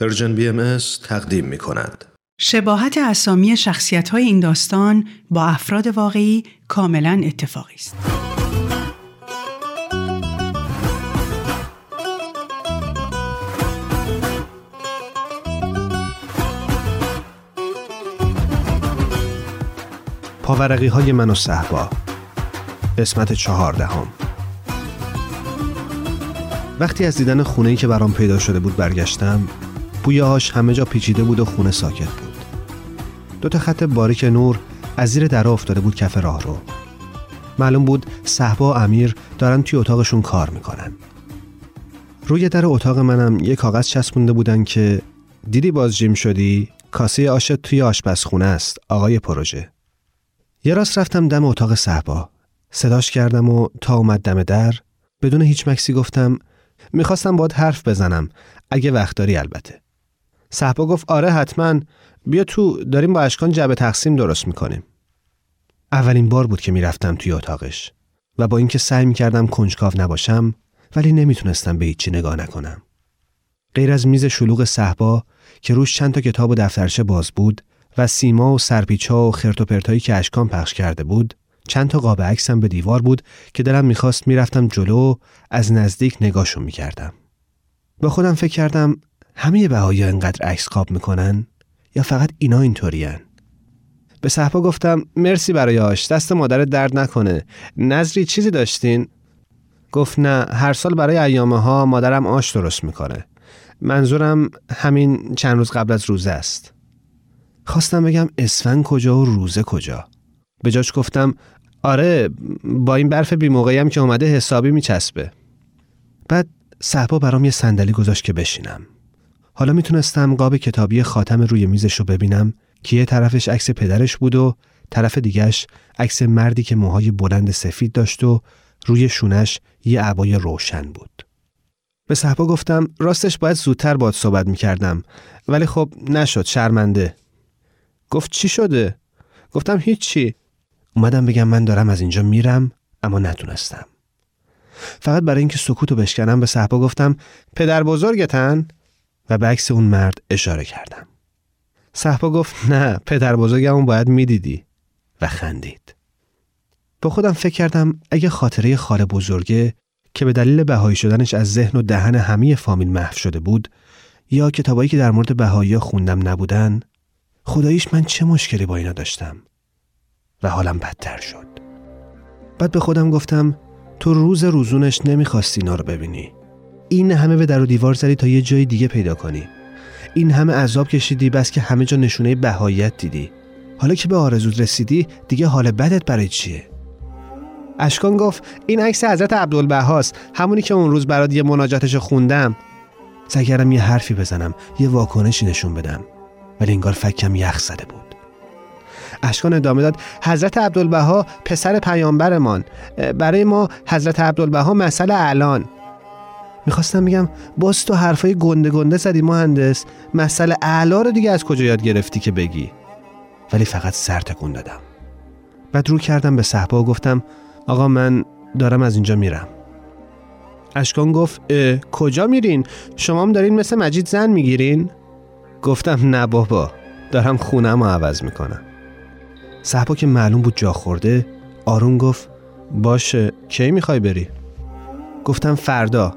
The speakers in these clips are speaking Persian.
پرژن بی ام تقدیم می کند. شباهت اسامی شخصیت های این داستان با افراد واقعی کاملا اتفاقی است. پاورقی های من و صحبا قسمت چهاردهم وقتی از دیدن خونه ای که برام پیدا شده بود برگشتم بویهاش همه جا پیچیده بود و خونه ساکت بود. دو تا خط باریک نور از زیر در افتاده بود کف راه رو. معلوم بود صحبا و امیر دارن توی اتاقشون کار می‌کنن. روی در اتاق منم یه کاغذ چسبونده بودن که دیدی باز جیم شدی؟ کاسه آشت توی آشپزخونه است آقای پروژه. یه راست رفتم دم اتاق صحبا. صداش کردم و تا اومد دم در بدون هیچ مکسی گفتم می‌خواستم باید حرف بزنم. اگه وقت داری البته. صحبا گفت آره حتما. بیا تو داریم با اشکان جبه تقسیم درست می‌کنیم. اولین بار بود که می‌رفتم توی اتاقش و با اینکه سعی می‌کردم کنجکاو نباشم ولی نمی‌تونستم به هیچی نگاه نکنم. غیر از میز شلوغ صحبا که روش چند تا کتاب و دفترچه باز بود و سیما و سرپیچا و خرت و پرتایی که اشکان پخش کرده بود چند تا قاب عکسم به دیوار بود که دلم می‌خواست می‌رفتم جلو از نزدیک نگاهشون می‌کردم. با خودم فکر کردم همه بهایی انقدر عکس قاب می‌کنن یا فقط اینا اینطورین به صحبا گفتم مرسی برای آش دست مادر درد نکنه. نظری چیزی داشتین؟ گفت نه هر سال برای ایامه ها مادرم آش درست می‌کنه. منظورم همین چند روز قبل از روزه است. خواستم بگم اسفن کجا و روزه کجا. به جاش گفتم آره با این برف بی هم که اومده حسابی میچسبه. بعد صحبا برام یه صندلی گذاشت که بشینم. حالا می‌تونستم قاب کتابی خاتم روی میزش رو ببینم که یه طرفش عکس پدرش بود و طرف دیگش عکس مردی که موهای بلند سفید داشت و روی شونش یه عبای روشن بود. به صحبا گفتم راستش باید زودتر باد صحبت می‌کردم ولی خب نشد شرمنده. گفت چی شده؟ گفتم هیچی. اومدم بگم من دارم از اینجا میرم اما نتونستم. فقط برای اینکه سکوتو بشکنم به صحبا گفتم پدر بزرگتن و به عکس اون مرد اشاره کردم. صحبا گفت نه پدر بزرگمون باید می‌دیدی و خندید. با خودم فکر کردم اگه خاطره خاله بزرگه که به دلیل بهایی شدنش از ذهن و دهن همه فامیل محو شده بود یا کتابایی که در مورد بهایی خوندم نبودن خداییش من چه مشکلی با اینا داشتم و حالم بدتر شد. بعد به خودم گفتم تو روز روزونش نمی‌خواستی اینا رو ببینی. این همه به در و دیوار زدی تا یه جای دیگه پیدا کنی. این همه عذاب کشیدی بس که همه جا نشونه بهایت دیدی. حالا که به آرزود رسیدی دیگه حال بدت برای چیه؟ اشکان گفت این عکس حضرت عبدالبهاست همونی که اون روز برات یه مناجاتش خوندم سگرم یه حرفی بزنم یه واکنشی نشون بدم ولی انگار فکم یخ زده بود اشکان ادامه داد حضرت عبدالبها پسر پیامبرمان برای ما حضرت عبدالبها مسئله الان می‌خواستم بگم باز تو حرفای گنده گنده زدی مهندس مسئله اعلا رو دیگه از کجا یاد گرفتی که بگی ولی فقط سر تکون دادم بعد رو کردم به صحبا و گفتم آقا من دارم از اینجا میرم اشکان گفت کجا میرین؟ شما هم دارین مثل مجید زن می‌گیرین؟ گفتم نه بابا دارم خونم رو عوض می‌کنم صحبا که معلوم بود جا خورده آروم گفت باشه کی می‌خوای بری؟ گفتم فردا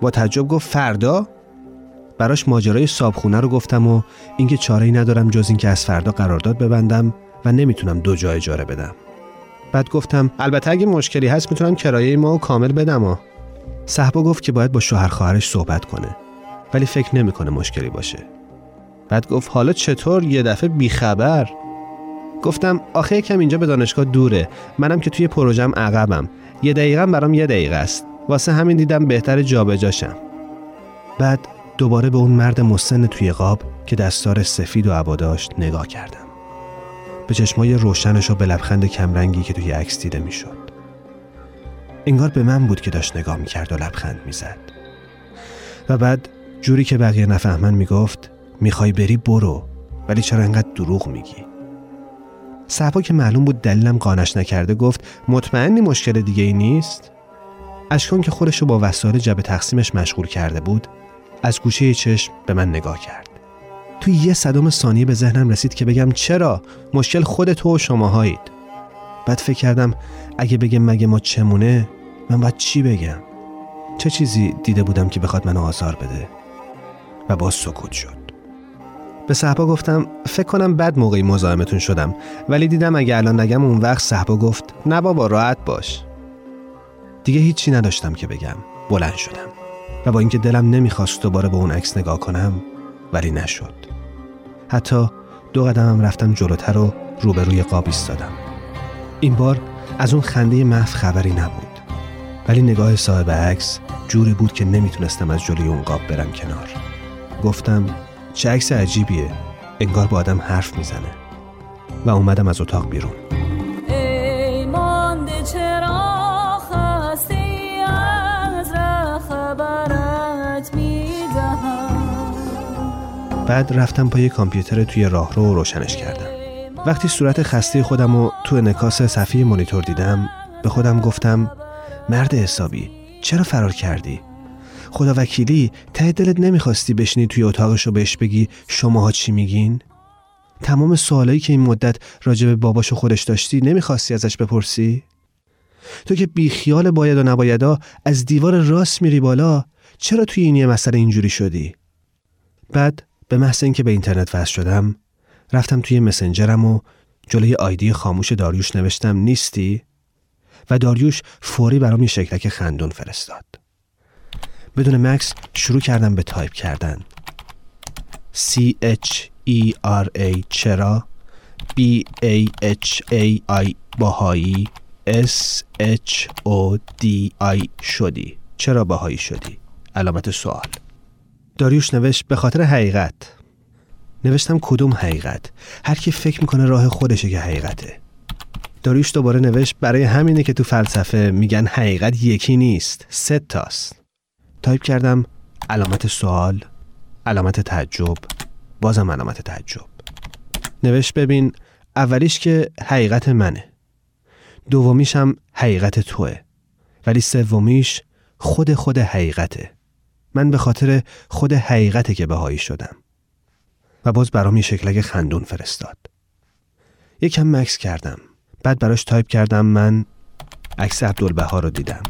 با تعجب گفت فردا؟ براش ماجرای صابخونه رو گفتم و اینکه چاره ای ندارم جز اینکه از فردا قرارداد ببندم و نمی‌تونم دو جا اجاره بدم. بعد گفتم البته اگه مشکلی هست می‌تونم کرایه ما رو کامل بدم و. صحبا گفت که باید با شوهر خواهرش صحبت کنه ولی فکر نمی‌کنه مشکلی باشه. بعد گفت حالا چطور؟ یه دفعه بیخبر. گفتم آخه یکم اینجا به دانشگاه دوره منم که توی پروژم عقبم. یه دقیقه برام یه دقیقه است. واسه همین دیدم بهتر جابجاشم. بعد دوباره به اون مرد مسن توی قاب که دستار سفید و عبا داشت نگاه کردم. به چشمای روشنش و به لبخند کمرنگی که توی عکس دیده می‌شد. انگار به من بود که داشت نگاه می‌کرد و لبخند می‌زد. و بعد جوری که بقیه نفهمن می‌گفت می‌خوای بری برو ولی چرا انقدر دروغ میگی؟ صحبا که معلوم بود دلیلم قانش نکرده گفت مطمئنی مشکل دیگه ای نیست؟ اشکان که خودش رو با وسایل جبه تقسیمش مشغول کرده بود از گوشه چشم به من نگاه کرد. توی یه صدم ثانیه به ذهنم رسید که بگم چرا؟ مشکل خود تو و شماهایید. بعد فکر کردم اگه بگم مگه ما چمونه من باید چی بگم؟ چه چیزی دیده بودم که بخواد منو آزار بده؟ و باز سکوت شد. به صحبا گفتم فکر کنم بد موقعی مزاحمتون شدم ولی دیدم اگه الان نگم اون وقت صحبا گفت نه بابا راحت باش. دیگه هیچی نداشتم که بگم. بلند شدم. و با اینکه دلم نمی‌خواست دوباره به اون عکس نگاه کنم ولی نشد. حتی دو قدمم رفتم جلوتر و روبروی قاب ایستادم. این بار از اون خنده محو خبری نبود. ولی نگاه صاحب عکس جوری بود که نمی‌تونستم از جلوی اون قاب برم کنار. گفتم چه عکس عجیبیه. انگار با آدم حرف می‌زنه. و اومدم از اتاق بیرون. بعد رفتم پای کامپیوتر توی راهرو رو روشنش کردم. وقتی صورت خسته خودم رو تو انکاس صفحه مانیتور دیدم به خودم گفتم مرد حسابی چرا فرار کردی؟ خدا وکیلی ته دلت نمی‌خواستی بشینی توی اتاقش رو بهش بگی شماها چی میگین؟ تمام سوالایی که این مدت راجع به باباشو خودش داشتی نمی‌خواستی ازش بپرسی؟ تو که بیخیال باید و نبایدا از دیوار راست میری بالا چرا توی این یه مسئله اینجوری شدی؟ بعد به محض اینکه به اینترنت وصل شدم رفتم توی مسنجرم و جلوی آیدی خاموش داریوش نوشتم نیستی؟ و داریوش فوری برام یه شکلک خندون فرستاد. بدون مکس شروع کردم به تایپ کردن. C H E R A چرا؟ B A H A I باهایی. S H O D I شدی. چرا باهایی شدی؟ علامت سوال. داریوش نوشت به خاطر حقیقت. نوشتم کدوم حقیقت؟ هر کی فکر می‌کنه راه خودشه که حقیقته. داریوش دوباره نوشت برای همینه که تو فلسفه میگن حقیقت یکی نیست سه تاست. تایپ کردم علامت سوال علامت تعجب بازم علامت تعجب. نوشت ببین اولیش که حقیقت منه. دومیش هم حقیقت توه. ولی سومیش خود خود حقیقته. من به خاطر خود حقیقته که بهایی شدم. و باز برام یه شکلک خندون فرستاد. یکم مکس کردم. بعد براش تایپ کردم من عکس عبدالبها رو دیدم.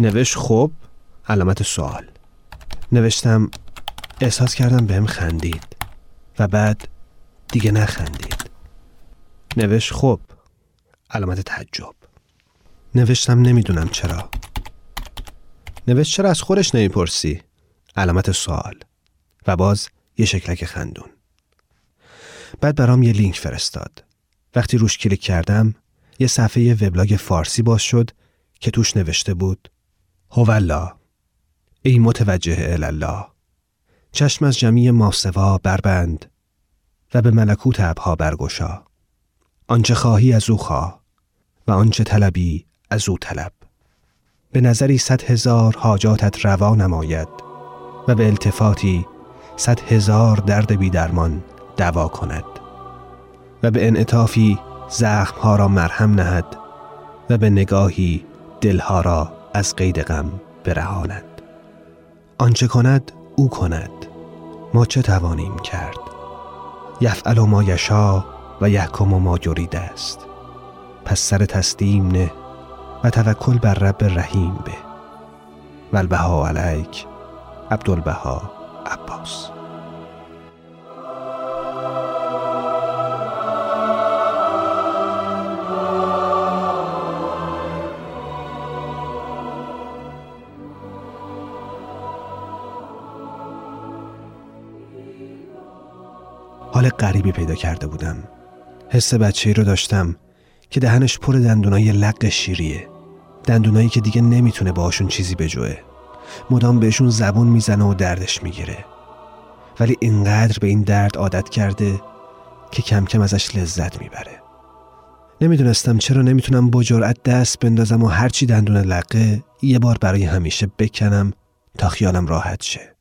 نوشت خب علامت سوال. نوشتم احساس کردم بهم خندید. و بعد دیگه نخندید. نوشت خب علامت تعجب. نوشتم نمی‌دونم چرا. نوشت چرا از خودش نمی‌پرسی؟ علامت سوال. و باز یه شکلک خندون. بعد برام یه لینک فرستاد. وقتی روش کلیک کردم یه صفحه وبلاگ فارسی باز شد که توش نوشته بود هولا ای متوجه الله چشم از جمعی ماسوا بربند و به ملکوت ابها برگشا. آنچه خواهی از او خواه و آنچه طلبی از او طلب. به نظری صد هزار حاجاتت روا نماید و به التفاتی صد هزار درد بی درمان دوا کند و به انعطافی زخمها را مرهم نهد و به نگاهی دلها را از قید غم برهاند. آنچه کند او کند. ما چه توانیم کرد؟ یفعل ما یشا و یحکم ما جرید است. پس سر تسلیم نه و توکل بر رب رحیم به. و البها علیک عبدالبها عباس. حال غریبی پیدا کرده بودم. حس بچه رو داشتم. که دهنش پر دندونای لق شیریه. دندونایی که دیگه نمی‌تونه باهاشون چیزی بجوه. مدام بهشون زبون می‌زنه و دردش می‌گیره. ولی اینقدر به این درد عادت کرده که کم کم ازش لذت می‌بره. نمی‌دونستم چرا نمی‌تونم با جرأت دست بندازم و هرچی دندون لقه یه بار برای همیشه بکنم تا خیالم راحت شه.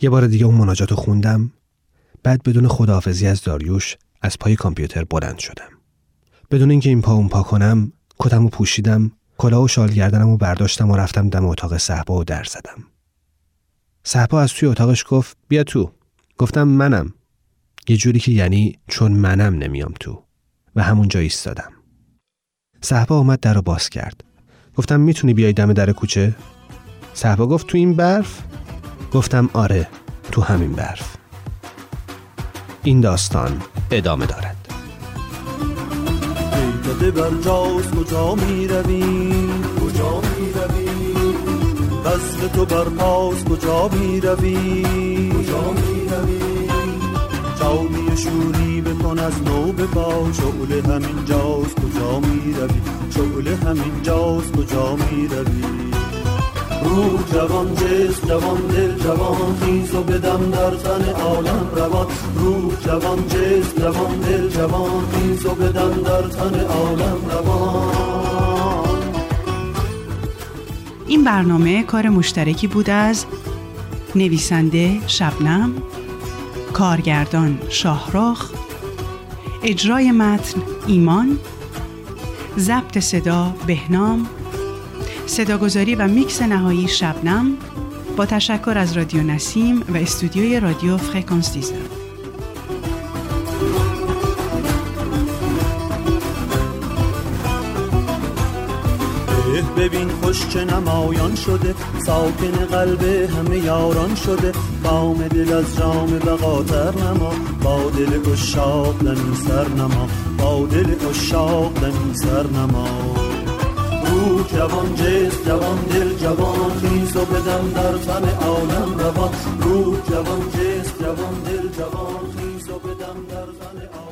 یه بار دیگه اون مناجات خوندم بعد بدون خداحافظی از داریوش از پای کامپیوتر بلند شدم. بدون اینکه این پا اون پا کنم کتم و پوشیدم کلاه و شال گردنم و برداشتم و رفتم دم اتاق صحبا و در زدم. صحبا از توی اتاقش گفت بیا تو. گفتم منم. یه جوری که یعنی چون منم نمیام تو. و همونجا ایستادم. صحبا اومد در رو باز کرد. گفتم می‌تونی بیای دم در کوچه؟ صحبا گفت تو این برف؟ گفتم آره تو همین برف. این داستان ادامه دارد. بر جاست کجا می روی کجا می روی وصل تو بر پاس کجا می روی کجا می روی جامی شوری بکن از نو بپا شعله همین جاست کجا می روی شعله همین جاست کجا می روی روح جوان جسم جوان دل جوان خیز و بدم در تن عالم روان روح جوان جسم جوان دل جوان خیز و بدم در تن عالم روان این برنامه کار مشترکی بود از نویسنده شبنم کارگردان شاهرخ اجرای متن ایمان ضبط صدا بهنام صداگذاری و میکس نهایی شبنم با تشکر از رادیو نسیم و استودیوی رادیو فرکانس دیزر. ببین رخش چه نمایان شده ساکن قلب همه یاران شده. بام دل از جام بقاتر نما با دل اشاق دمی سر نما با دل اشاق دمی سر نما. روح جوان جس جوان دل جوان خیز و بدم در تن عالم روان روح جوان جس جوان دل جوان خیز و بدم در تن عالم